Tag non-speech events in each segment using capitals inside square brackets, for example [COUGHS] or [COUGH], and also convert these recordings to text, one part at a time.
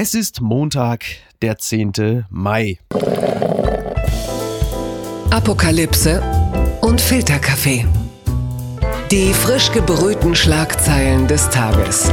Es ist Montag, der 10. Mai. Apokalypse und Filterkaffee. Die frisch gebrühten Schlagzeilen des Tages.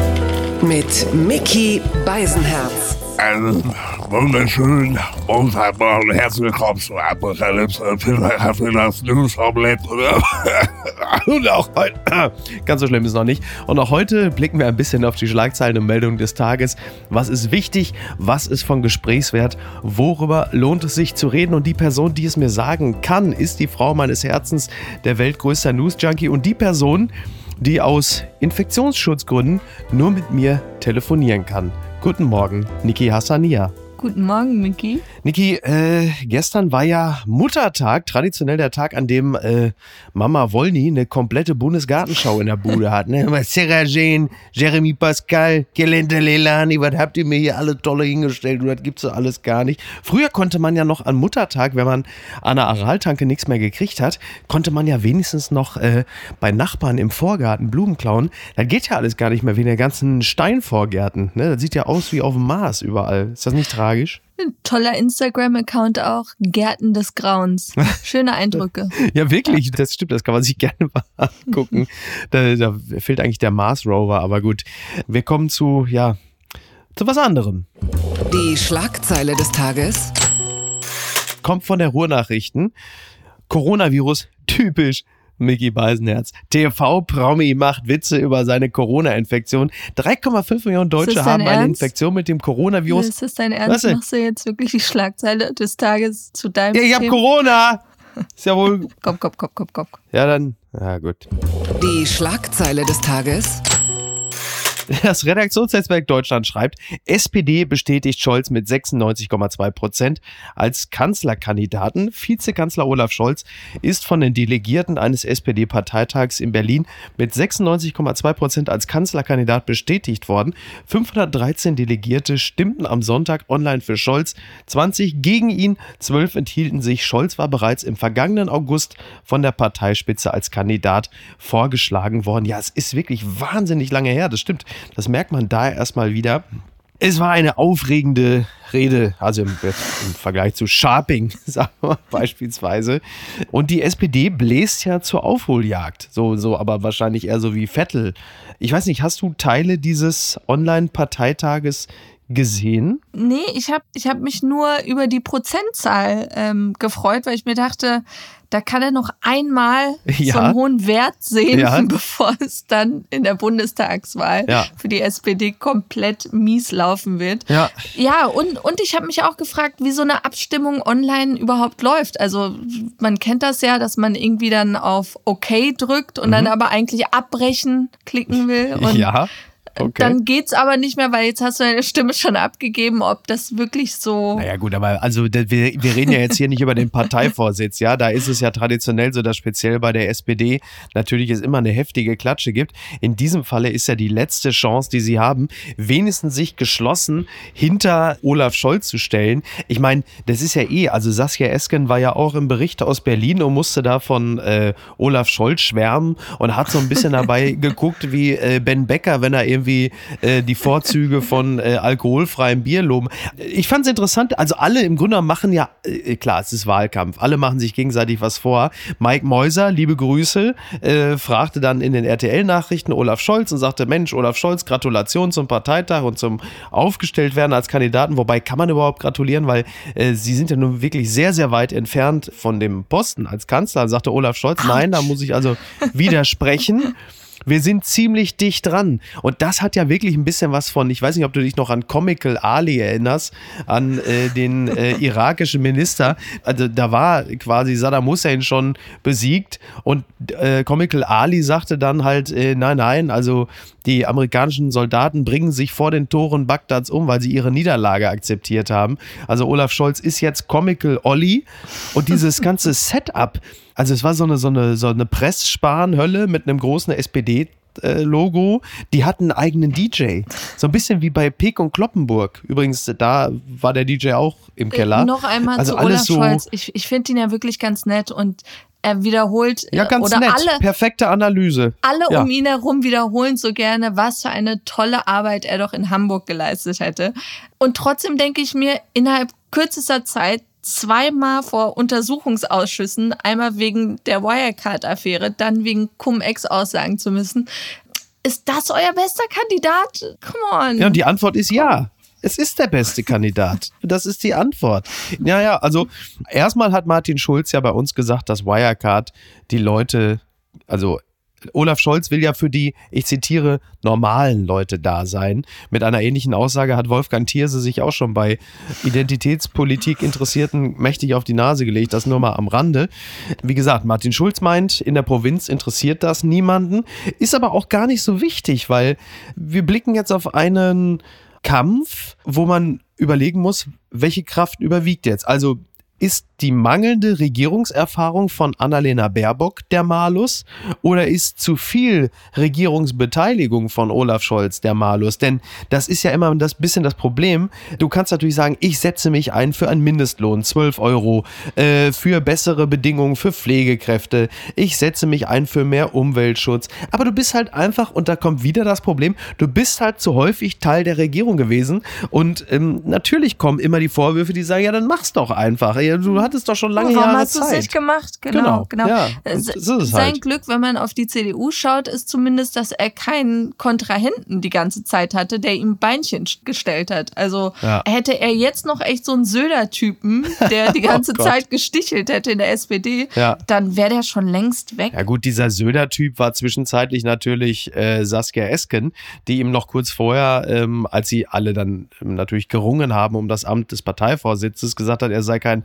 Mit Mickey Beisenherz. Einen wunderschönen Montagmorgen. Herzlich willkommen zu Apokalypse und Filterkaffee, das News Omelette. [LAUGHS] Und auch heute, [CLEARS THROAT] ganz so schlimm ist es noch nicht. Und auch heute blicken wir ein bisschen auf die Schlagzeilen und Meldungen des Tages. Was ist wichtig? Was ist von Gesprächswert? Worüber lohnt es sich zu reden? Und die Person, die es mir sagen kann, ist die Frau meines Herzens, der weltgrößter News-Junkie und die Person, aus Infektionsschutzgründen nur mit mir telefonieren kann. Guten Morgen, Niki Hassania. Guten Morgen, Miki. Niki, äh, gestern war ja Muttertag, traditionell der Tag, an dem äh, Mama Wolny eine komplette Bundesgartenschau in der Bude hat. Ne? Sarah Jane, Jeremy Pascal, Kelente Lelani, was habt ihr mir hier alle tolle hingestellt? Und das gibt's so alles gar nicht. Früher konnte man ja noch an Muttertag, wenn man an der Araltanke nichts mehr gekriegt hat, konnte man ja wenigstens noch äh, bei Nachbarn im Vorgarten Blumen klauen. Das geht ja alles gar nicht mehr, wie in den ganzen Steinvorgärten. Ne? Das sieht ja aus wie auf dem Mars überall. Ist das nicht tragisch? Ein toller Instagram-Account auch. Gärten des Grauens. [LAUGHS] Schöne Eindrücke. Ja, wirklich, das stimmt, das kann man sich [LAUGHS] gerne mal angucken. da, da fehlt eigentlich der Mars Rover, aber gut. Wir kommen zu, ja, zu was anderem. Die Schlagzeile des Tages. Kommt von der Ruhrnachrichten. Coronavirus, typisch. Mickey Beisenherz. TV-Promi macht Witze über seine Corona-Infektion. 3,5 Millionen Deutsche haben eine Ernst? Infektion mit dem Coronavirus. Ist das dein Was Ernst? denn? Machst du jetzt wirklich die Schlagzeile des Tages zu deinem Ja, ich hab Thema? Corona! Ist ja wohl. [LAUGHS] Komm, komm, komm, komm, komm. Ja, dann. Ja, gut. Die Schlagzeile des Tages. Das Redaktionsnetzwerk Deutschland schreibt, SPD bestätigt Scholz mit 96,2 Prozent als Kanzlerkandidaten. Vizekanzler Olaf Scholz ist von den Delegierten eines SPD-Parteitags in Berlin mit 96,2 Prozent als Kanzlerkandidat bestätigt worden. 513 Delegierte stimmten am Sonntag online für Scholz, 20 gegen ihn, 12 enthielten sich. Scholz war bereits im vergangenen August von der Parteispitze als Kandidat vorgeschlagen worden. Ja, es ist wirklich wahnsinnig lange her, das stimmt. Das merkt man da erstmal wieder. Es war eine aufregende Rede, also im, im Vergleich zu Sharping, [LAUGHS] sagen wir beispielsweise. Und die SPD bläst ja zur Aufholjagd. So, so, aber wahrscheinlich eher so wie Vettel. Ich weiß nicht, hast du Teile dieses Online-Parteitages gesehen? Nee, ich habe ich hab mich nur über die Prozentzahl ähm, gefreut, weil ich mir dachte, da kann er noch einmal Ja. so einen hohen Wert sehen, Ja. [LAUGHS] bevor es dann in der Bundestagswahl Ja. für die SPD komplett mies laufen wird. Ja. Ja, und, und ich habe mich auch gefragt, wie so eine Abstimmung online überhaupt läuft. Also man kennt das ja, dass man irgendwie dann auf OK drückt und dann aber eigentlich abbrechen klicken will. Und Mhm. ja. Okay. dann geht's aber nicht mehr, weil jetzt hast du deine Stimme schon abgegeben, ob das wirklich so. Naja gut, aber also wir, wir reden ja jetzt hier nicht über den Parteivorsitz, ja. Da ist es ja traditionell so, dass speziell bei der SPD natürlich es immer eine heftige Klatsche gibt. In diesem Falle ist ja die letzte Chance, die sie haben, wenigstens sich geschlossen hinter Olaf Scholz zu stellen. Ich meine, das ist ja eh, also Saskia Esken war ja auch im Bericht aus Berlin und musste da von äh, Olaf Scholz schwärmen und hat so ein bisschen dabei [LAUGHS] geguckt wie äh, Ben Becker, wenn er irgendwie äh, die Vorzüge von äh, alkoholfreiem Bier loben. Ich fand es interessant, also alle im Grunde machen ja, äh, klar, es ist Wahlkampf, alle machen sich gegenseitig was vor. Mike Meuser, liebe Grüße, äh, fragte dann in den RTL-Nachrichten Olaf Scholz und sagte, Mensch, Olaf Scholz, Gratulation zum Parteitag und zum Aufgestelltwerden als Kandidaten. Wobei, kann man überhaupt gratulieren, weil äh, sie sind ja nun wirklich sehr, sehr weit entfernt von dem Posten als Kanzler. Sagte Olaf Scholz, nein, da muss ich also widersprechen. [LAUGHS] Wir sind ziemlich dicht dran. Und das hat ja wirklich ein bisschen was von, ich weiß nicht, ob du dich noch an Comical Ali erinnerst, an äh, den äh, [LAUGHS] irakischen Minister. Also da war quasi Saddam Hussein schon besiegt und äh, Comical Ali sagte dann halt, äh, nein, nein, also die amerikanischen Soldaten bringen sich vor den Toren Bagdads um, weil sie ihre Niederlage akzeptiert haben. Also Olaf Scholz ist jetzt Comical Olli und dieses ganze [LAUGHS] Setup, also es war so eine, so eine, so eine Presssparenhölle mit einem großen SPD äh, Logo, die hatten einen eigenen DJ. So ein bisschen wie bei Peek und Kloppenburg. Übrigens, da war der DJ auch im Keller. Noch einmal also zu Olaf so, Scholz. Ich, ich finde ihn ja wirklich ganz nett und er wiederholt Ja, ganz oder nett. alle, Perfekte Analyse. alle Ja. um ihn herum wiederholen so gerne, was für eine tolle Arbeit er doch in Hamburg geleistet hätte. Und trotzdem denke ich mir, innerhalb kürzester Zeit zweimal vor Untersuchungsausschüssen, einmal wegen der Wirecard-Affäre, dann wegen Cum-Ex-Aussagen zu müssen. Ist das euer bester Kandidat? Come on. Ja, und die Antwort ist ja. Es ist der beste Kandidat. Das ist die Antwort. Ja, ja, also erstmal hat Martin Schulz ja bei uns gesagt, dass Wirecard die Leute, also Olaf Scholz will ja für die, ich zitiere, normalen Leute da sein. Mit einer ähnlichen Aussage hat Wolfgang Thierse sich auch schon bei Identitätspolitik Interessierten mächtig auf die Nase gelegt. Das nur mal am Rande. Wie gesagt, Martin Schulz meint, in der Provinz interessiert das niemanden. Ist aber auch gar nicht so wichtig, weil wir blicken jetzt auf einen Kampf, wo man überlegen muss, welche Kraft überwiegt jetzt. Also ist die mangelnde Regierungserfahrung von Annalena Baerbock der Malus oder ist zu viel Regierungsbeteiligung von Olaf Scholz der Malus? Denn das ist ja immer das bisschen das Problem. Du kannst natürlich sagen, ich setze mich ein für einen Mindestlohn, 12 Euro, äh, für bessere Bedingungen für Pflegekräfte. Ich setze mich ein für mehr Umweltschutz. Aber du bist halt einfach, und da kommt wieder das Problem, du bist halt zu häufig Teil der Regierung gewesen. Und ähm, natürlich kommen immer die Vorwürfe, die sagen, ja, dann mach's doch einfach. Du hattest doch schon lange Warum Jahre hast du es Zeit. nicht gemacht? Genau, Genau, genau. ja, Äh, es Sein halt. Glück, wenn man auf die CDU schaut, ist zumindest, dass er keinen Kontrahenten die ganze Zeit hatte, der ihm Beinchen gestellt hat. Also Ja. hätte er jetzt noch echt so einen Söder-Typen, der [LAUGHS] die ganze Oh. Zeit gestichelt hätte in der SPD, Ja. dann wäre der schon längst weg. Ja gut, dieser Söder-Typ war zwischenzeitlich natürlich äh, Saskia Esken, die ihm noch kurz vorher, ähm, als sie alle dann ähm, natürlich gerungen haben um das Amt des Parteivorsitzes, gesagt hat, er sei kein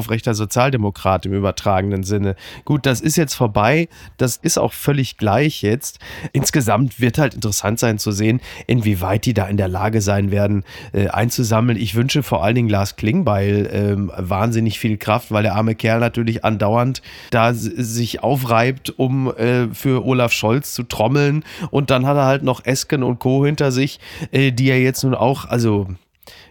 aufrechter Sozialdemokrat im übertragenen Sinne. Gut, das ist jetzt vorbei, das ist auch völlig gleich jetzt. Insgesamt wird halt interessant sein zu sehen, inwieweit die da in der Lage sein werden, äh, einzusammeln. Ich wünsche vor allen Dingen Lars Klingbeil ähm, wahnsinnig viel Kraft, weil der arme Kerl natürlich andauernd da sich aufreibt, um äh, für Olaf Scholz zu trommeln. Und dann hat er halt noch Esken und Co. hinter sich, äh, die er jetzt nun auch, also,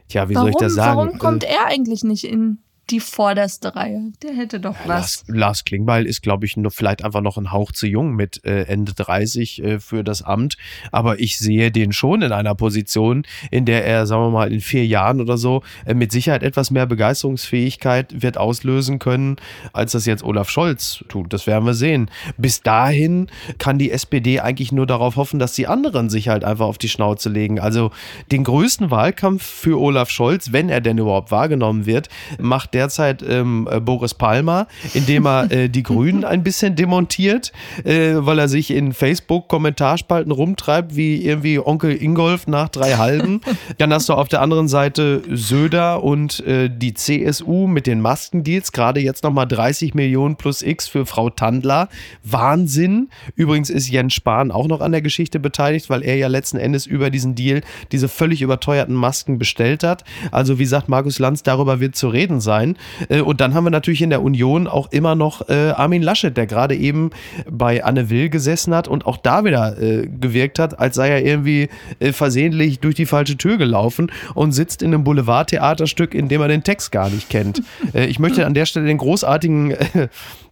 tja, wie soll warum, ich das sagen? warum kommt Äh, er eigentlich nicht in die vorderste Reihe? Der hätte doch was. Lars, Lars Klingbeil ist, glaube ich, nur vielleicht einfach noch ein Hauch zu jung mit äh, Ende 30 äh, für das Amt. Aber ich sehe den schon in einer Position, in der er, sagen wir mal, in vier Jahren oder so äh, mit Sicherheit etwas mehr Begeisterungsfähigkeit wird auslösen können, als das jetzt Olaf Scholz tut. Das werden wir sehen. Bis dahin kann die SPD eigentlich nur darauf hoffen, dass die anderen sich halt einfach auf die Schnauze legen. Also den größten Wahlkampf für Olaf Scholz, wenn er denn überhaupt wahrgenommen wird, macht derzeit ähm, äh, Boris Palmer, indem er äh, die Grünen ein bisschen demontiert, äh, weil er sich in Facebook-Kommentarspalten rumtreibt, wie irgendwie Onkel Ingolf nach drei Halben. Dann hast du auf der anderen Seite Söder und äh, die CSU mit den Maskendeals, gerade jetzt nochmal 30 Millionen plus X für Frau Tandler. Wahnsinn. Übrigens ist Jens Spahn auch noch an der Geschichte beteiligt, weil er ja letzten Endes über diesen Deal diese völlig überteuerten Masken bestellt hat. Also wie sagt Markus Lanz, darüber wird zu reden sein. Äh, Und dann haben wir natürlich in der Union auch immer noch äh, Armin Laschet, der gerade eben bei Anne Will gesessen hat und auch da wieder äh, gewirkt hat, als sei er irgendwie versehentlich durch die falsche Tür gelaufen und sitzt in einem Boulevardtheaterstück, in dem er den Text gar nicht kennt. [LAUGHS] ich möchte an der Stelle den großartigen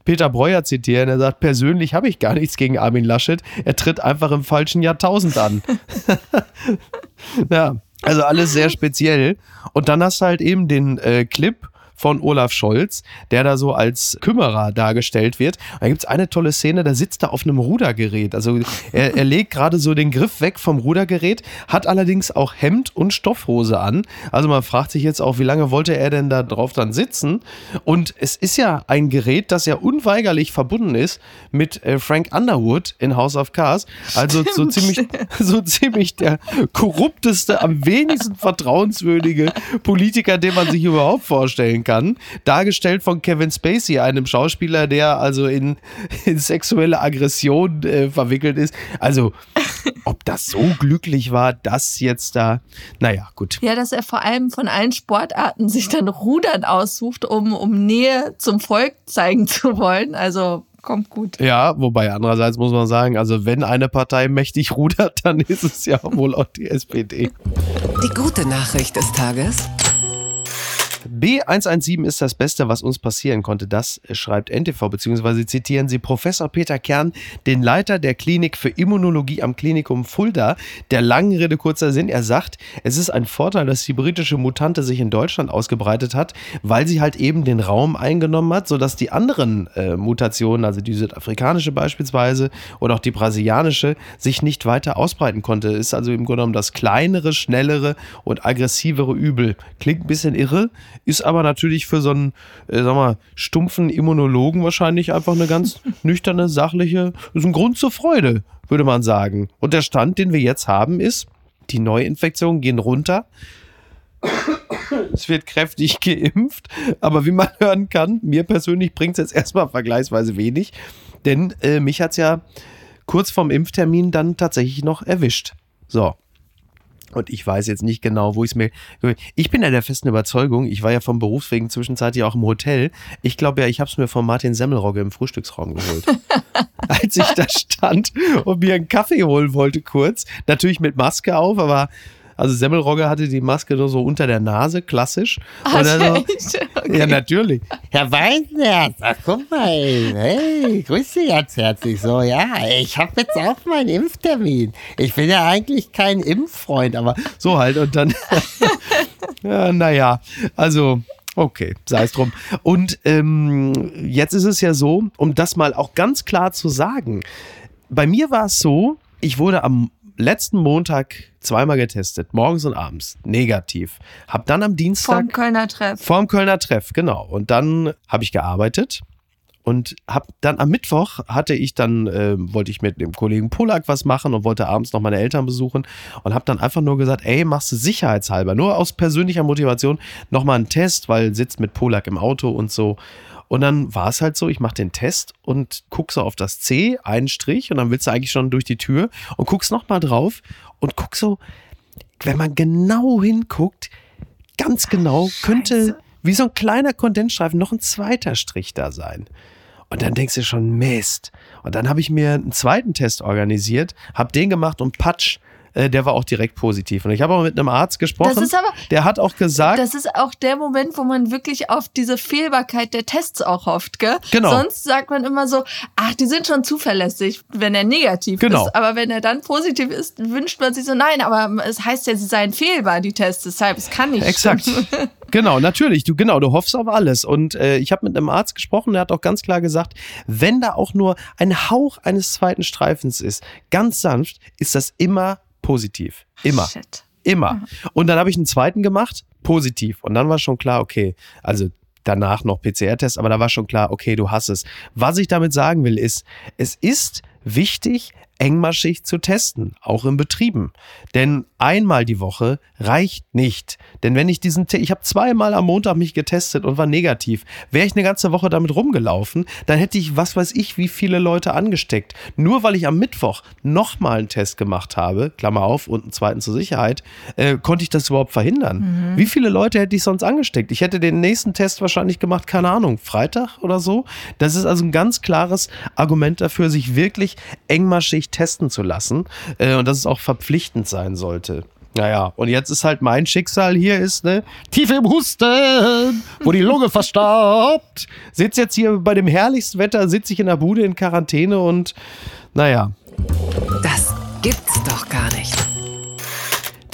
Peter Breuer zitieren. Er sagt, persönlich habe ich gar nichts gegen Armin Laschet. Er tritt einfach im falschen Jahrtausend an. [LAUGHS] [LAUGHS] ja, also alles sehr speziell. Und dann hast du halt eben den äh, Clip von Olaf Scholz, der da so als Kümmerer dargestellt wird. Und da gibt es eine tolle Szene, da sitzt er auf einem Rudergerät. Also er, er legt gerade so den Griff weg vom Rudergerät, hat allerdings auch Hemd und Stoffhose an. Also man fragt sich jetzt auch, wie lange wollte er denn da drauf dann sitzen? Und es ist ja ein Gerät, das ja unweigerlich verbunden ist mit äh, Frank Underwood in House of Cards. Also so ziemlich, [LAUGHS] so ziemlich der korrupteste, am wenigsten vertrauenswürdige Politiker, den man sich überhaupt vorstellen kann. Dargestellt von Kevin Spacey, einem Schauspieler, der also in, in sexuelle Aggression äh, verwickelt ist. Also, ob das so glücklich war, das jetzt da, naja, gut. Ja, dass er vor allem von allen Sportarten sich dann Rudern aussucht, um, um Nähe zum Volk zeigen zu wollen. Also kommt gut. Ja, wobei andererseits muss man sagen, also wenn eine Partei mächtig rudert, dann ist es ja wohl auch die SPD. Die gute Nachricht des Tages. B117 ist das Beste, was uns passieren konnte. Das schreibt NTV, beziehungsweise zitieren Sie Professor Peter Kern, den Leiter der Klinik für Immunologie am Klinikum Fulda. Der langen Rede kurzer Sinn. Er sagt, es ist ein Vorteil, dass die britische Mutante sich in Deutschland ausgebreitet hat, weil sie halt eben den Raum eingenommen hat, sodass die anderen äh, Mutationen, also die südafrikanische beispielsweise oder auch die brasilianische, sich nicht weiter ausbreiten konnte. Ist also im Grunde genommen das kleinere, schnellere und aggressivere Übel. Klingt ein bisschen irre, ist aber natürlich für so einen, äh, sag mal, stumpfen Immunologen wahrscheinlich einfach eine ganz [LAUGHS] nüchterne, sachliche, ist ein Grund zur Freude, würde man sagen. Und der Stand, den wir jetzt haben, ist, die Neuinfektionen gehen runter. Es wird kräftig [LAUGHS] geimpft, aber wie man hören kann, mir persönlich bringt es jetzt erstmal vergleichsweise wenig, denn äh, mich hat es ja kurz vorm Impftermin dann tatsächlich noch erwischt. So. Und ich weiß jetzt nicht genau, wo ich es mir. Ich bin ja der festen Überzeugung, ich war ja vom Berufswegen zwischenzeitlich auch im Hotel. Ich glaube ja, ich habe es mir von Martin Semmelrogge im Frühstücksraum geholt. [LAUGHS] Als ich da stand und mir einen Kaffee holen wollte, kurz. Natürlich mit Maske auf, aber also Semmelrogge hatte die Maske nur so unter der Nase, klassisch. Ach, so, okay. Ja, natürlich. Herr Weißnerz, ach guck mal, hey, grüß Sie ganz herzlich so, ja, ich habe jetzt auch meinen Impftermin. Ich bin ja eigentlich kein Impffreund, aber So halt. Und dann, [LAUGHS] ja, naja, also. Okay, sei es drum. Und ähm, jetzt ist es ja so, um das mal auch ganz klar zu sagen, bei mir war es so, ich wurde am letzten Montag zweimal getestet, morgens und abends, negativ. Hab dann am Dienstag Vom Kölner Treff. Vorm Kölner Treff, genau. Und dann habe ich gearbeitet und habe dann am Mittwoch hatte ich dann, äh, wollte ich mit dem Kollegen Polak was machen und wollte abends noch meine Eltern besuchen und habe dann einfach nur gesagt, ey, machst du sicherheitshalber, nur aus persönlicher Motivation, nochmal einen Test, weil sitzt mit Polak im Auto und so. Und dann war es halt so, ich mache den Test und guck so auf das C, einen Strich und dann willst du eigentlich schon durch die Tür und guckst nochmal drauf und guck so, wenn man genau hinguckt, ganz genau, könnte wie so ein kleiner Kondensstreifen noch ein zweiter Strich da sein. Und dann denkst du schon, Mist. Und dann habe ich mir einen zweiten Test organisiert, habe den gemacht und patsch, äh, der war auch direkt positiv. Und ich habe auch mit einem Arzt gesprochen, Das ist aber- der hat auch gesagt, Das ist auch der Moment, wo man wirklich auf diese Fehlbarkeit der Tests auch hofft, gell? Genau. Sonst sagt man immer so, ach, die sind schon zuverlässig, wenn er negativ Genau. ist. Aber wenn er dann positiv ist, wünscht man sich so, nein, aber es heißt ja, sie seien fehlbar, die Tests, deshalb, es kann nicht Exakt. stimmen. [LAUGHS] Genau, natürlich. Du genau, du hoffst auf alles. Und äh, ich habe mit einem Arzt gesprochen, der hat auch ganz klar gesagt, wenn da auch nur ein Hauch eines zweiten Streifens ist, ganz sanft, ist das immer positiv. Immer. Shit. Immer. Und dann habe ich einen zweiten gemacht, positiv. Und dann war schon klar, okay, also danach noch PCR-Test, aber da war schon klar, okay, du hast es. Was ich damit sagen will, ist, es ist wichtig, engmaschig zu testen, auch in Betrieben. Denn einmal die Woche reicht nicht. Denn wenn ich diesen, ich habe zweimal am Montag mich getestet und war negativ, wäre ich eine ganze Woche damit rumgelaufen, dann hätte ich, was weiß ich, wie viele Leute angesteckt. Nur weil ich am Mittwoch nochmal einen Test gemacht habe, Klammer auf, und einen zweiten zur Sicherheit, äh, konnte ich das überhaupt verhindern. Wie viele Leute hätte ich sonst angesteckt? Ich hätte den nächsten Test wahrscheinlich gemacht, keine Ahnung, Freitag oder so. Das ist also ein ganz klares Argument dafür, sich wirklich engmaschig testen zu lassen äh, und dass es auch verpflichtend sein sollte. Naja, und jetzt ist halt mein Schicksal hier ist, ne, tief im Husten, wo die Lunge verstaubt. Sitz jetzt hier bei dem herrlichsten Wetter, sitze ich in der Bude in Quarantäne und naja, Das gibt's.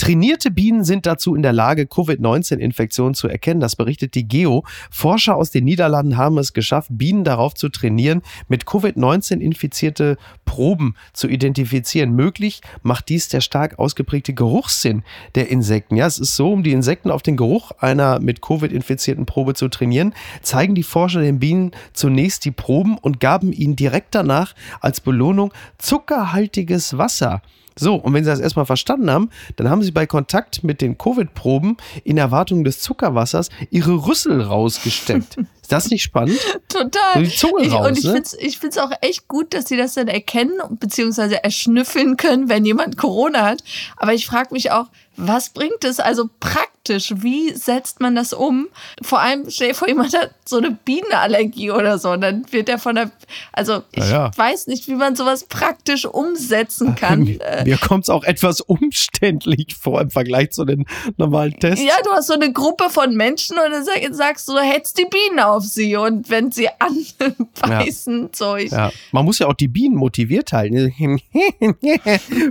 Trainierte Bienen sind dazu in der Lage, Covid-19-Infektionen zu erkennen. Das berichtet die Geo. Forscher aus den Niederlanden haben es geschafft, Bienen darauf zu trainieren, mit Covid-19 infizierte Proben zu identifizieren. Möglich macht dies der stark ausgeprägte Geruchssinn der Insekten. Ja, es ist so, um die Insekten auf den Geruch einer mit Covid infizierten Probe zu trainieren, zeigen die Forscher den Bienen zunächst die Proben und gaben ihnen direkt danach als Belohnung zuckerhaltiges Wasser. So, und wenn Sie das erstmal verstanden haben, dann haben Sie bei Kontakt mit den Covid-Proben in Erwartung des Zuckerwassers Ihre Rüssel rausgesteckt. [LAUGHS] Ist das nicht spannend? Total. Die Zunge ich, raus, und ich ne? finde es find's auch echt gut, dass sie das dann erkennen bzw. erschnüffeln können, wenn jemand Corona hat. Aber ich frage mich auch, was bringt es also praktisch? Wie setzt man das um? Vor allem, stell dir vor, jemand hat so eine Bienenallergie oder so. Und dann wird er von der. Also, ich Ja, weiß nicht, wie man sowas praktisch umsetzen kann. Äh, Mir kommt es auch etwas umständlich vor im Vergleich zu den normalen Tests. Ja, du hast so eine Gruppe von Menschen und dann sag- sagst du, hetzt die Bienen auf sie und wenn sie [LAUGHS] anbeißen, so ich. Ja. Man muss ja auch die Bienen motiviert halten. [LAUGHS]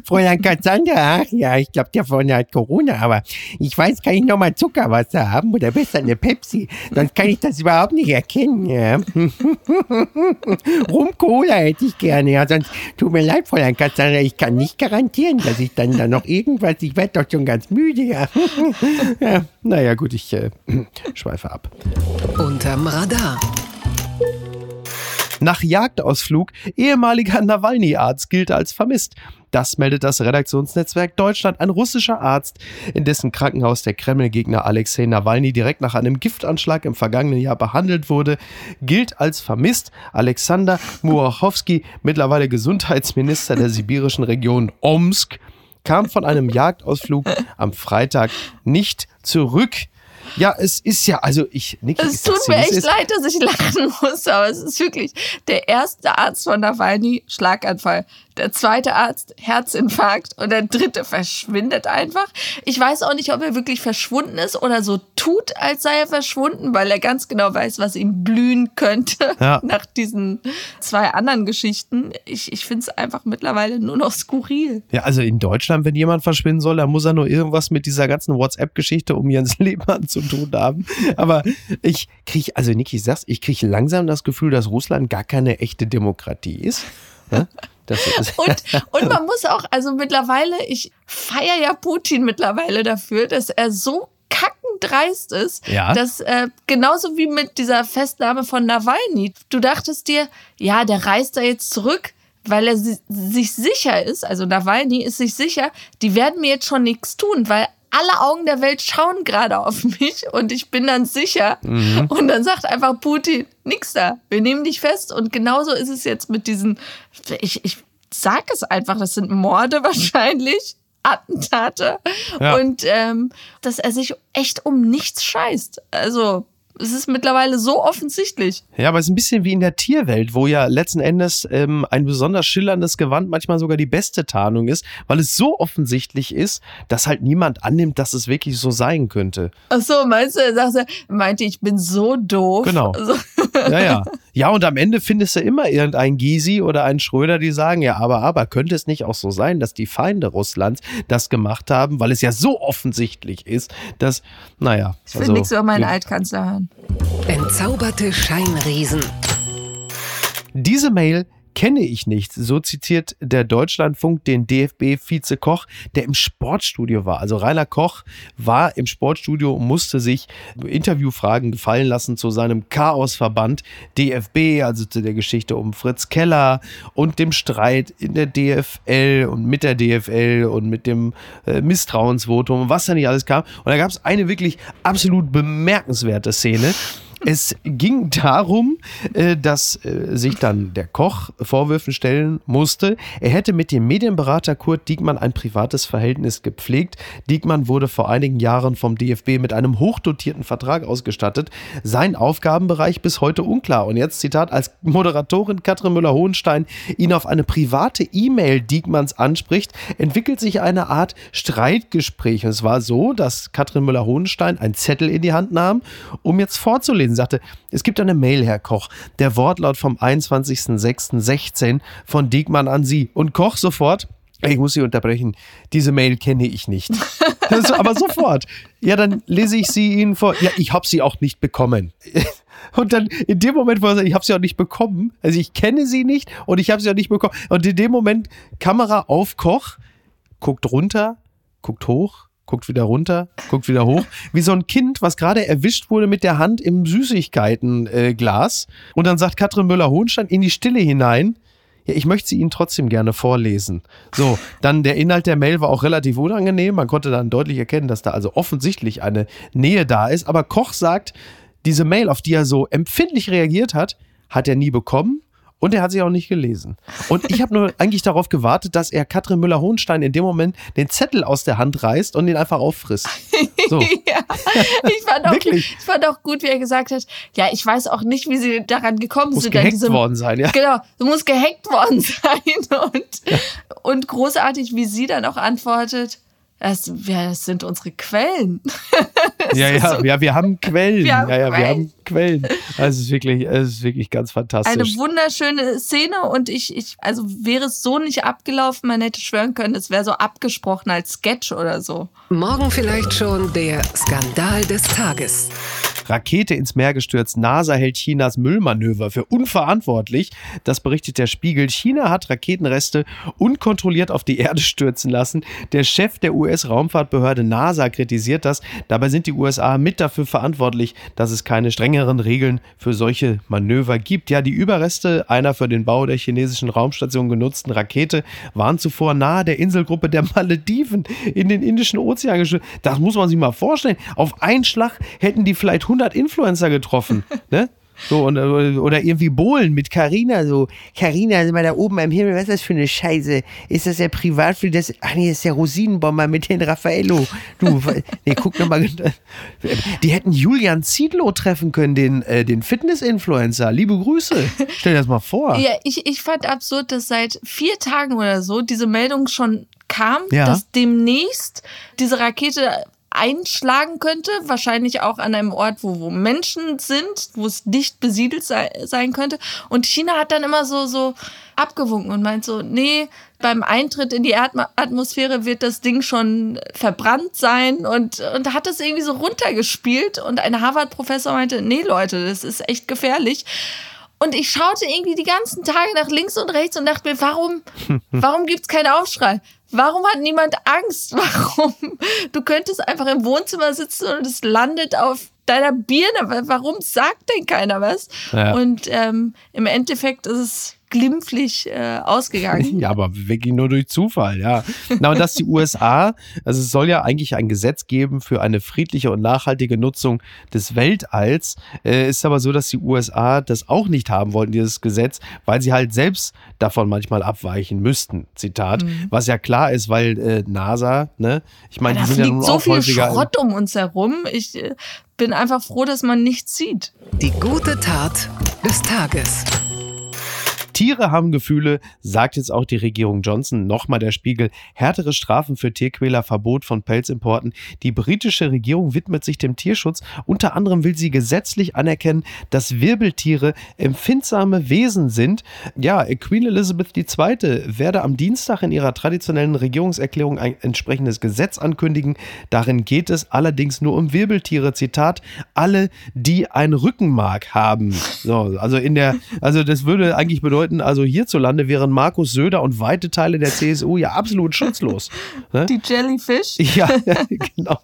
Fräulein Cassandra, ach ja, ich glaube, der vorne hat Corona, aber ich weiß, kann ich noch mal Zuckerwasser haben oder besser eine Pepsi? Sonst kann ich das überhaupt nicht erkennen. Ja. [LAUGHS] Rum-Cola hätte ich gerne, ja, sonst tut mir leid, Fräulein Cassandra, ich kann nicht garantieren, dass ich dann da noch irgendwas, ich werde doch schon ganz müde, ja. Ja, naja, gut, ich äh, [CLEARS THROAT] schweife ab. Unterm Radar. Nach Jagdausflug ehemaliger [LAUGHS] Nawalny-Arzt gilt als vermisst. Das meldet das Redaktionsnetzwerk Deutschland. Ein russischer Arzt, in dessen Krankenhaus der Kreml-Gegner Alexei Nawalny direkt nach einem Giftanschlag im vergangenen Jahr behandelt wurde, gilt als vermisst. Alexander Murachowski, mittlerweile Gesundheitsminister der sibirischen Region Omsk, kam von einem Jagdausflug am Freitag nicht zurück. Ja, es ist ja, also ich, Niki, Es tut mir echt leid, dass ich lachen [LAUGHS] muss, aber es ist wirklich der erste Arzt von Nawalny, Schlaganfall. Der zweite Arzt, Herzinfarkt und der dritte verschwindet einfach. Ich weiß auch nicht, ob er wirklich verschwunden ist oder so tut, als sei er verschwunden, weil er ganz genau weiß, was ihm blühen könnte Ja. [LAUGHS] nach diesen zwei anderen Geschichten. Ich, ich finde es einfach mittlerweile nur noch skurril. Ja, also in Deutschland, wenn jemand verschwinden soll, dann muss er nur irgendwas mit dieser ganzen WhatsApp-Geschichte um Jens Lehmann [LAUGHS] zu tun haben. Aber ich kriege, also Niki, ich sag's, ich kriege langsam das Gefühl, dass Russland gar keine echte Demokratie ist. [LAUGHS] Und, [LAUGHS] und man muss auch, also mittlerweile, ich feiere ja Putin mittlerweile dafür, dass er so kackendreist ist, Ja. dass äh, genauso wie mit dieser Festnahme von Nawalny, du dachtest dir, ja, der reist da jetzt zurück, weil er si sich sicher ist, also Nawalny ist sich sicher, die werden mir jetzt schon nichts tun, weil alle Augen der Welt schauen gerade auf mich und ich bin dann sicher. Und dann sagt einfach Putin, nix da, wir nehmen dich fest. Und genauso ist es jetzt mit diesen, ich, ich sag es einfach, das sind Morde [LAUGHS] wahrscheinlich. Attentate Ja. und ähm, dass er sich echt um nichts scheißt. Also es ist mittlerweile so offensichtlich. Ja, aber es ist ein bisschen wie in der Tierwelt, wo ja letzten Endes ähm, ein besonders schillerndes Gewand manchmal sogar die beste Tarnung ist, weil es so offensichtlich ist, dass halt niemand annimmt, dass es wirklich so sein könnte. Ach so, meinst du, er sagt, er meinte, ich bin so doof. Genau. [LAUGHS] Also, Ja, ja. Ja, und am Ende findest du immer irgendeinen Gysi oder einen Schröder, die sagen, ja, aber, aber, könnte es nicht auch so sein, dass die Feinde Russlands das gemacht haben, weil es ja so offensichtlich ist, dass, naja. ich will nichts über meinen Altkanzler hören. Entzauberte Scheinriesen. Diese Mail kenne ich nicht. So zitiert der Deutschlandfunk den DFB-Vize Koch, der im Sportstudio war. Also Rainer Koch war im Sportstudio und musste sich Interviewfragen gefallen lassen zu seinem Chaosverband DFB, also zu der Geschichte um Fritz Keller und dem Streit in der DFL und mit der DFL und mit dem äh, Misstrauensvotum und was da nicht alles kam. Und da gab es eine wirklich absolut bemerkenswerte Szene. Es ging darum, äh, dass äh, sich dann der Koch Vorwürfen stellen musste. Er hätte mit dem Medienberater Kurt Diekmann ein privates Verhältnis gepflegt. Diekmann wurde vor einigen Jahren vom DFB mit einem hochdotierten Vertrag ausgestattet. Sein Aufgabenbereich bis heute unklar. Und jetzt Zitat, als Moderatorin Katrin Müller-Hohenstein ihn auf eine private E-Mail Diekmanns anspricht, entwickelt sich eine Art Streitgespräch. Und es war so, dass Katrin Müller-Hohenstein einen Zettel in die Hand nahm, um jetzt vorzulesen. Sagte, es gibt eine Mail, Herr Koch. Der Wortlaut vom 21.06.16 von Diekmann an Sie. Und Koch sofort, ich muss Sie unterbrechen, diese Mail kenne ich nicht. [LAUGHS] Das, aber sofort. Ja, dann lese ich sie Ihnen vor. Ja, ich habe sie auch nicht bekommen. [LAUGHS] Und dann in dem Moment, wo er sagt, ich habe sie auch nicht bekommen, also ich kenne sie nicht und ich habe sie auch nicht bekommen. Und in dem Moment, Kamera auf Koch, guckt runter, guckt hoch, guckt wieder runter, guckt wieder hoch, wie so ein Kind, was gerade erwischt wurde mit der Hand im Süßigkeitenglas. Und dann sagt Katrin Müller-Hohenstein in die Stille hinein, ja, ich möchte sie Ihnen trotzdem gerne vorlesen. So, dann der Inhalt der Mail war auch relativ unangenehm. Man konnte dann deutlich erkennen, dass da also offensichtlich eine Nähe da ist. Aber Koch sagt, diese Mail, auf die er so empfindlich reagiert hat, hat er nie bekommen. Und er hat sie auch nicht gelesen. Und ich habe nur [LAUGHS] eigentlich darauf gewartet, dass er Katrin Müller-Hohenstein in dem Moment den Zettel aus der Hand reißt und ihn einfach auffrisst. So. [LAUGHS] ja, ich fand, auch, ich fand auch gut, wie er gesagt hat, ja, ich weiß auch nicht, wie sie daran gekommen Muss sind. an gehackt diesem- worden sein, ja. Genau, du musst gehackt worden [LAUGHS] sein. Und, und großartig, wie sie dann auch antwortet, das, ja, das sind unsere Quellen. [LAUGHS] Ja, ja, ja, wir haben Quellen. Wir haben ja, ja, wir Quellen. haben Quellen. Also es ist wirklich, es ist wirklich ganz Eine fantastisch. wunderschöne Szene und ich, ich, also wäre es so nicht abgelaufen, man hätte schwören können, es wäre so abgesprochen als Sketch oder so. Morgen vielleicht schon der Skandal des Tages. Rakete ins Meer gestürzt. NASA hält Chinas Müllmanöver für unverantwortlich. Das berichtet der Spiegel. China hat Raketenreste unkontrolliert auf die Erde stürzen lassen. Der Chef der US-Raumfahrtbehörde NASA kritisiert das. Dabei sind die USA mit dafür verantwortlich, dass es keine strengeren Regeln für solche Manöver gibt. Ja, die Überreste einer für den Bau der chinesischen Raumstation genutzten Rakete waren zuvor nahe der Inselgruppe der Malediven in den Indischen Ozean gestürzt. Das muss man sich mal vorstellen. Auf einen Schlag hätten die vielleicht 100 Influencer getroffen. [LAUGHS] Ne? So, und, äh, oder irgendwie Bohlen mit Carina so. Carina, sind wir da oben am Himmel, was ist das für eine Scheiße? Ist das der Privatflug? Das, ach nee, das ist der Rosinenbomber mit den Raffaello. Du, [LAUGHS] nee, guck nochmal. [LAUGHS] Die hätten Julian Ziedlow treffen können, den, äh, den Fitness-Influencer. Liebe Grüße. Stell dir das mal vor. Ja, ich, ich fand absurd, dass seit vier Tagen oder so diese Meldung schon kam, Ja. dass demnächst diese Rakete einschlagen könnte, wahrscheinlich auch an einem Ort, wo, wo Menschen sind, wo es dicht besiedelt sei, sein könnte. Und China hat dann immer so, so abgewunken und meint so, nee, beim Eintritt in die Erdma- Atmosphäre wird das Ding schon verbrannt sein und, und hat das irgendwie so runtergespielt. Und ein Harvard-Professor meinte, nee Leute, das ist echt gefährlich. Und ich schaute irgendwie die ganzen Tage nach links und rechts und dachte mir, warum, [LAUGHS] warum gibt's keinen Aufschrei? Warum hat niemand Angst? [LAUGHS] Warum? Du könntest einfach im Wohnzimmer sitzen und es landet auf deiner Birne. Warum sagt denn keiner was? Ja. Und ähm, im Endeffekt ist es glimpflich äh, ausgegangen. [LAUGHS] Ja, aber wirklich nur durch Zufall, ja. Na, und dass die USA, also es soll ja eigentlich ein Gesetz geben für eine friedliche und nachhaltige Nutzung des Weltalls, äh, ist aber so, dass die USA das auch nicht haben wollten, dieses Gesetz, weil sie halt selbst davon manchmal abweichen müssten, Zitat. Was ja klar ist, weil äh, NASA, ne, ich meine, Da die sind ja fliegt nun so auch viel häufiger. Schrott um uns herum. Ich äh, bin einfach froh, dass man nichts sieht. Die gute Tat des Tages. Tiere haben Gefühle, sagt jetzt auch die Regierung Johnson. Nochmal der Spiegel. Härtere Strafen für Tierquäler, Verbot von Pelzimporten. Die britische Regierung widmet sich dem Tierschutz. Unter anderem will sie gesetzlich anerkennen, dass Wirbeltiere empfindsame Wesen sind. Ja, Queen Elizabeth II. werde am Dienstag in ihrer traditionellen Regierungserklärung ein entsprechendes Gesetz ankündigen. Darin geht es allerdings nur um Wirbeltiere. Zitat, alle, die ein Rückenmark haben. So, also in der, also das würde eigentlich bedeuten, also hierzulande wären Markus Söder und weite Teile der CSU ja absolut schutzlos. Ne? Die Jellyfish. [LAUGHS] Ja, genau.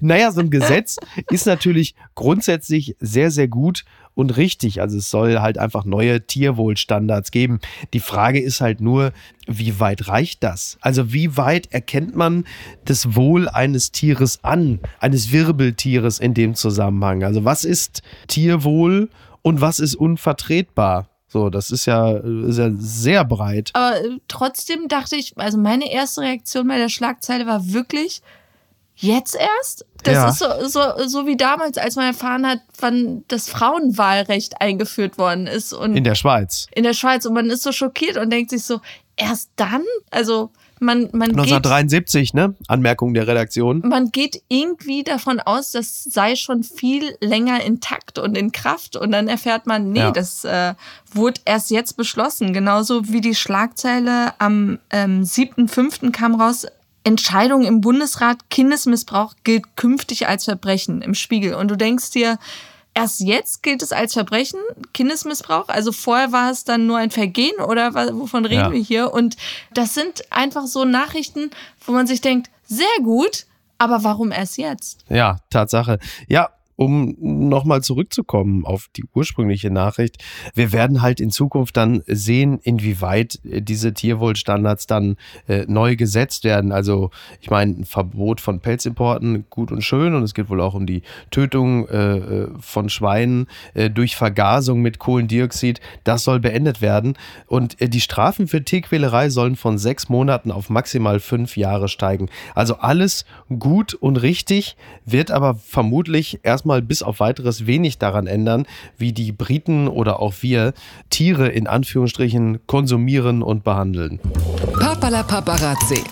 Naja, so ein Gesetz ist natürlich grundsätzlich sehr, sehr gut und richtig. Also es soll halt einfach neue Tierwohlstandards geben. Die Frage ist halt nur, wie weit reicht das? Also wie weit erkennt man das Wohl eines Tieres an, eines Wirbeltieres in dem Zusammenhang? Also was ist Tierwohl und was ist unvertretbar? So, das ist ja, ist ja sehr breit. Aber äh, trotzdem dachte ich, also meine erste Reaktion bei der Schlagzeile war wirklich, jetzt erst? Das Ja. ist so, so, so wie damals, als man erfahren hat, wann das Frauenwahlrecht eingeführt worden ist und In der Schweiz. in der Schweiz. Und man ist so schockiert und denkt sich so, erst dann? Also man, man geht 1973, ne? Anmerkung der Redaktion. man geht irgendwie davon aus, das sei schon viel länger intakt und in Kraft. Und dann erfährt man, nee, Ja. das äh, wurde erst jetzt beschlossen. Genauso wie die Schlagzeile am ähm, 7.5. kam raus. Entscheidung im Bundesrat, Kindesmissbrauch gilt künftig als Verbrechen im Spiegel. Und du denkst dir, erst jetzt gilt es als Verbrechen, Kindesmissbrauch? Also vorher war es dann nur ein Vergehen oder wovon reden Ja. wir hier? Und das sind einfach so Nachrichten, wo man sich denkt, sehr gut, aber warum erst jetzt? Ja, Tatsache. Ja, um nochmal zurückzukommen auf die ursprüngliche Nachricht, wir werden halt in Zukunft dann sehen, inwieweit äh, diese Tierwohlstandards dann äh, neu gesetzt werden. Also ich meine, ein Verbot von Pelzimporten, gut und schön. Und es geht wohl auch um die Tötung äh, äh von Schweinen äh, durch Vergasung mit Kohlendioxid. Das soll beendet werden. Und äh, die Strafen für Tierquälerei sollen von sechs Monaten auf maximal fünf Jahre steigen. Also alles gut und richtig, wird aber vermutlich erstmal bis auf weiteres wenig daran ändern, wie die Briten oder auch wir Tiere in Anführungsstrichen konsumieren und behandeln. Papala Paparazzi.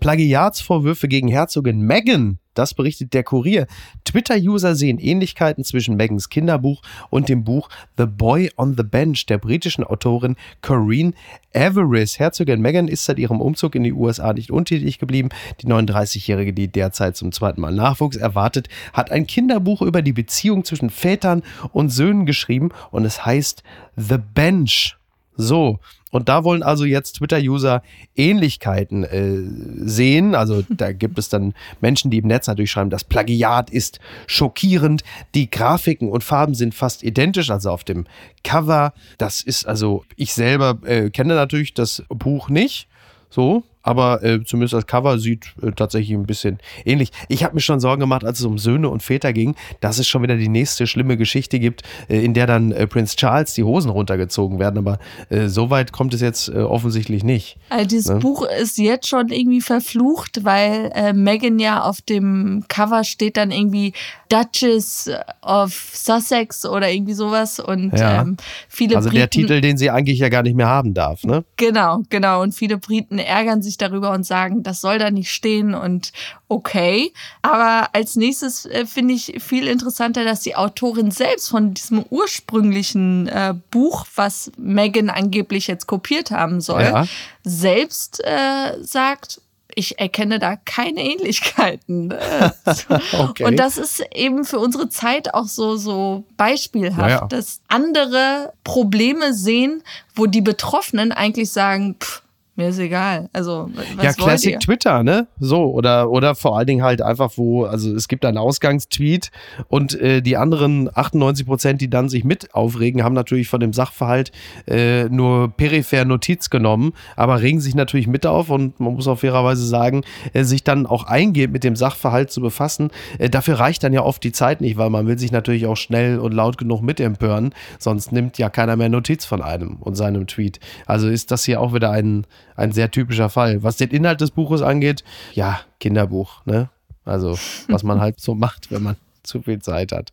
Plagiatsvorwürfe gegen Herzogin Meghan. Das berichtet der Kurier. Twitter-User sehen Ähnlichkeiten zwischen Megans Kinderbuch und dem Buch The Boy on the Bench der britischen Autorin Corinne Everest. Herzogin Meghan ist seit ihrem Umzug in die USA nicht untätig geblieben. Die 39-Jährige, die derzeit zum zweiten Mal Nachwuchs erwartet, hat ein Kinderbuch über die Beziehung zwischen Vätern und Söhnen geschrieben und es heißt The Bench. So, und da wollen also jetzt Twitter-User Ähnlichkeiten äh, sehen. Also [LAUGHS] da gibt es dann Menschen, die im Netz natürlich schreiben, das Plagiat ist schockierend. Die Grafiken und Farben sind fast identisch, also auf dem Cover. Das ist also, ich selber äh, kenne natürlich das Buch nicht. So, aber äh, zumindest das Cover sieht äh, tatsächlich ein bisschen ähnlich. Ich habe mir schon Sorgen gemacht, als es um Söhne und Väter ging, dass es schon wieder die nächste schlimme Geschichte gibt, äh, in der dann äh, Prinz Charles die Hosen runtergezogen werden. Aber äh, so weit kommt es jetzt äh, offensichtlich nicht. Also dieses Ne? Buch ist jetzt schon irgendwie verflucht, weil äh, Megan ja auf dem Cover steht dann irgendwie Duchess of Sussex oder irgendwie sowas und Ja. ähm, viele Also Briten, der Titel, den sie eigentlich ja gar nicht mehr haben darf, ne? Genau, genau. Und viele Briten ärgern sich darüber und sagen, das soll da nicht stehen und okay. Aber als nächstes äh, finde ich viel interessanter, dass die Autorin selbst von diesem ursprünglichen äh, Buch, was Megan angeblich jetzt kopiert haben soll, Ja. selbst äh, sagt, ich erkenne da keine Ähnlichkeiten. Äh, [LAUGHS] Okay. Und das ist eben für unsere Zeit auch so, so beispielhaft, Ja, ja. dass andere Probleme sehen, wo die Betroffenen eigentlich sagen, pff, mir ist egal. Also, was ja, Classic? Twitter, ne? So, oder, oder vor allen Dingen halt einfach, wo, also es gibt einen Ausgangstweet und äh, die anderen 98 Prozent, die dann sich mit aufregen, haben natürlich von dem Sachverhalt äh, nur peripher Notiz genommen, aber regen sich natürlich mit auf und man muss auch fairerweise sagen, äh, sich dann auch eingehend mit dem Sachverhalt zu befassen. Äh, dafür reicht dann ja oft die Zeit nicht, weil man will sich natürlich auch schnell und laut genug mitempören, sonst nimmt ja keiner mehr Notiz von einem und seinem Tweet. Also ist das hier auch wieder ein, ein sehr typischer Fall. Was den Inhalt des Buches angeht, ja, Kinderbuch, ne? Also, was man halt so macht, wenn man zu viel Zeit hat.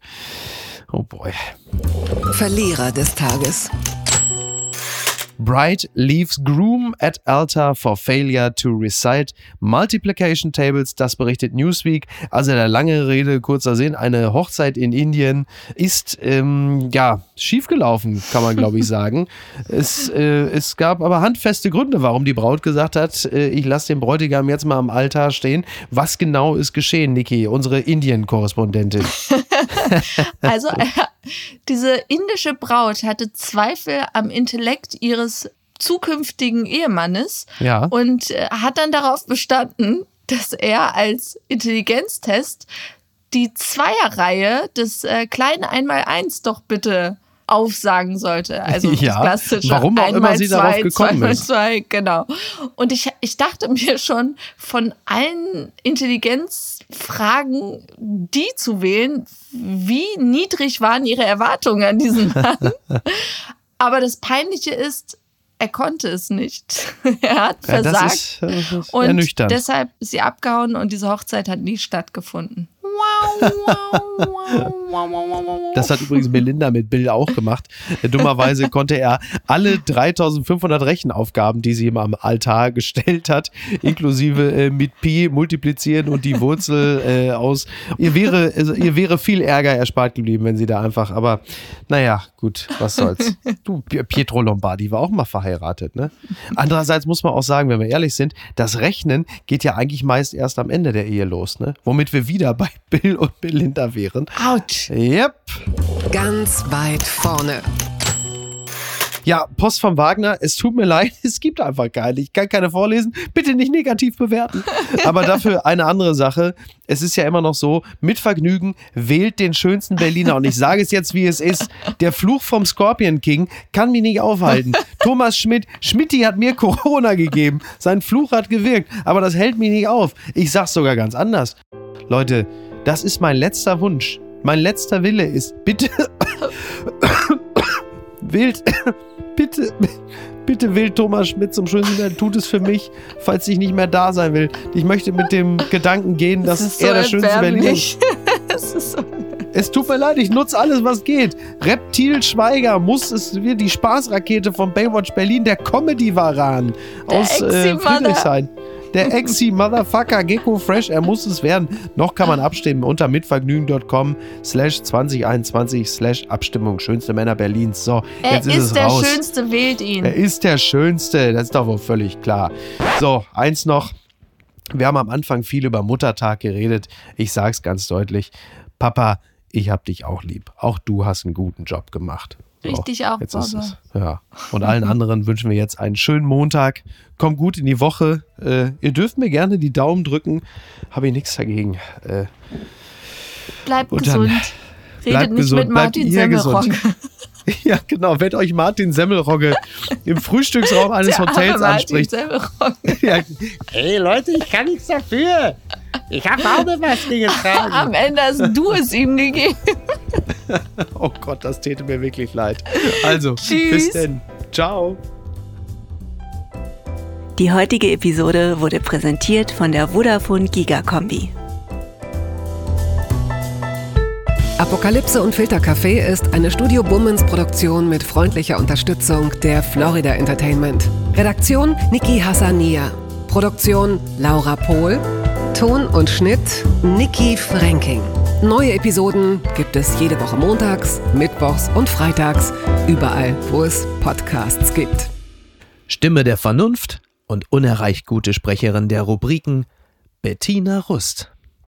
Oh boy. Verlierer des Tages. Bright leaves groom at altar for failure to recite multiplication tables. Das berichtet Newsweek. Also der lange Rede, kurzer Sinn. Eine Hochzeit in Indien ist, ähm, ja, schiefgelaufen, kann man glaube ich [LAUGHS] sagen. es, äh, es gab aber handfeste Gründe, warum die Braut gesagt hat, äh, ich lasse den Bräutigam jetzt mal am Altar stehen. Was genau ist geschehen, Niki, unsere Indien-Korrespondentin? [LAUGHS] [LAUGHS] Also, äh, diese indische Braut hatte Zweifel am Intellekt ihres zukünftigen Ehemannes Ja. und äh, hat dann darauf bestanden, dass er als Intelligenztest die Zweierreihe des äh, kleinen Einmaleins doch bitte aufsagen sollte. Also [LAUGHS] Ja, das klassische warum auch immer einmal sie zwei, darauf gekommen zweimal ist. Zwei, genau. Und ich, ich dachte mir schon, von allen Intelligenzfragen die zu wählen, wie niedrig waren ihre Erwartungen an diesen [LAUGHS] Mann? Aber das Peinliche ist, er konnte es nicht. [LAUGHS] er hat Ja, versagt. das ist, äh, das ist und deshalb ist sie abgehauen und diese Hochzeit hat nie stattgefunden. Das hat übrigens Melinda mit Bill auch gemacht. Dummerweise konnte er alle 3500 Rechenaufgaben, die sie ihm am Altar gestellt hat, inklusive äh, mit Pi multiplizieren und die Wurzel äh, aus. Ihr wäre, also, ihr wäre viel Ärger erspart geblieben, wenn sie da einfach, aber naja, gut, was soll's. Du, Pi- Pietro Lombardi war auch mal verheiratet, ne? Andererseits muss man auch sagen, wenn wir ehrlich sind, das Rechnen geht ja eigentlich meist erst am Ende der Ehe los, ne? Womit wir wieder bei Bill und Melinda wären. Autsch. Yep. Ganz weit vorne. Ja, Post vom Wagner, es tut mir leid, [LAUGHS] es gibt einfach keine. Ich kann keine vorlesen. Bitte nicht negativ bewerten. [LAUGHS] Aber dafür eine andere Sache. Es ist ja immer noch so, mit Vergnügen wählt den schönsten Berliner. Und ich sage es jetzt, wie es ist. Der Fluch vom Scorpion King kann mich nicht aufhalten. [LAUGHS] Thomas Schmidt, Schmidti hat mir Corona gegeben. Sein Fluch hat gewirkt. Aber das hält mich nicht auf. Ich sag's sogar ganz anders. Leute, das ist mein letzter Wunsch. Mein letzter Wille ist, bitte wählt, [COUGHS] bitte, [COUGHS] bitte wählt Thomas Schmidt zum schönsten. Tut es für mich, falls ich nicht mehr da sein will. Ich möchte mit dem Gedanken gehen, dass Das ist er so der schönste Berliner ist. [LAUGHS] Es ist so Es tut mir leid, ich nutze alles, was geht. Reptil Schweiger muss es wird die Spaßrakete von Baywatch Berlin, der Comedy-Varan aus äh. Friedrichshain. Der Exi-Motherfucker Gecko Fresh, er muss es werden. Noch kann man abstimmen unter mitvergnügen.com slash 2021 slash Abstimmung. Schönste Männer Berlins. So, Er jetzt ist, ist, es der raus. Schönste, wählt ihn. Er ist der Schönste, das ist doch wohl völlig klar. So, eins noch. Wir haben am Anfang viel über Muttertag geredet. Ich sage es ganz deutlich. Papa, ich hab dich auch lieb. Auch du hast einen guten Job gemacht. So, Richtig auch, jetzt ist es. Ja. Und allen anderen wünschen wir jetzt einen schönen Montag. Kommt gut in die Woche. Äh, ihr dürft mir gerne die Daumen drücken. Habe ich nichts dagegen. Äh, Bleibt gesund. Redet bleibt nicht gesund, mit bleibt Martin gesund. [LAUGHS] ja, genau. Wenn euch Martin Semmelrogge im Frühstücksraum eines [LAUGHS] Der Hotels Martin anspricht. [LAUGHS] Ja, Hey Leute, ich kann nichts dafür. Ich habe auch eine Maske getragen. Am Ende hast du es ihm gegeben. [LAUGHS] Oh Gott, das täte mir wirklich leid. Also, Tschüss. bis denn. Ciao. Die heutige Episode wurde präsentiert von der Vodafone Giga Kombi. Apokalypse und Filtercafé ist eine Studio Bummens Produktion mit freundlicher Unterstützung der Florida Entertainment. Redaktion Niki Hassania. Produktion Laura Pohl. Ton und Schnitt Niki Franking. Neue Episoden gibt es jede Woche montags, mittwochs und freitags, überall, wo es Podcasts gibt. Stimme der Vernunft und unerreicht gute Sprecherin der Rubriken Bettina Rust.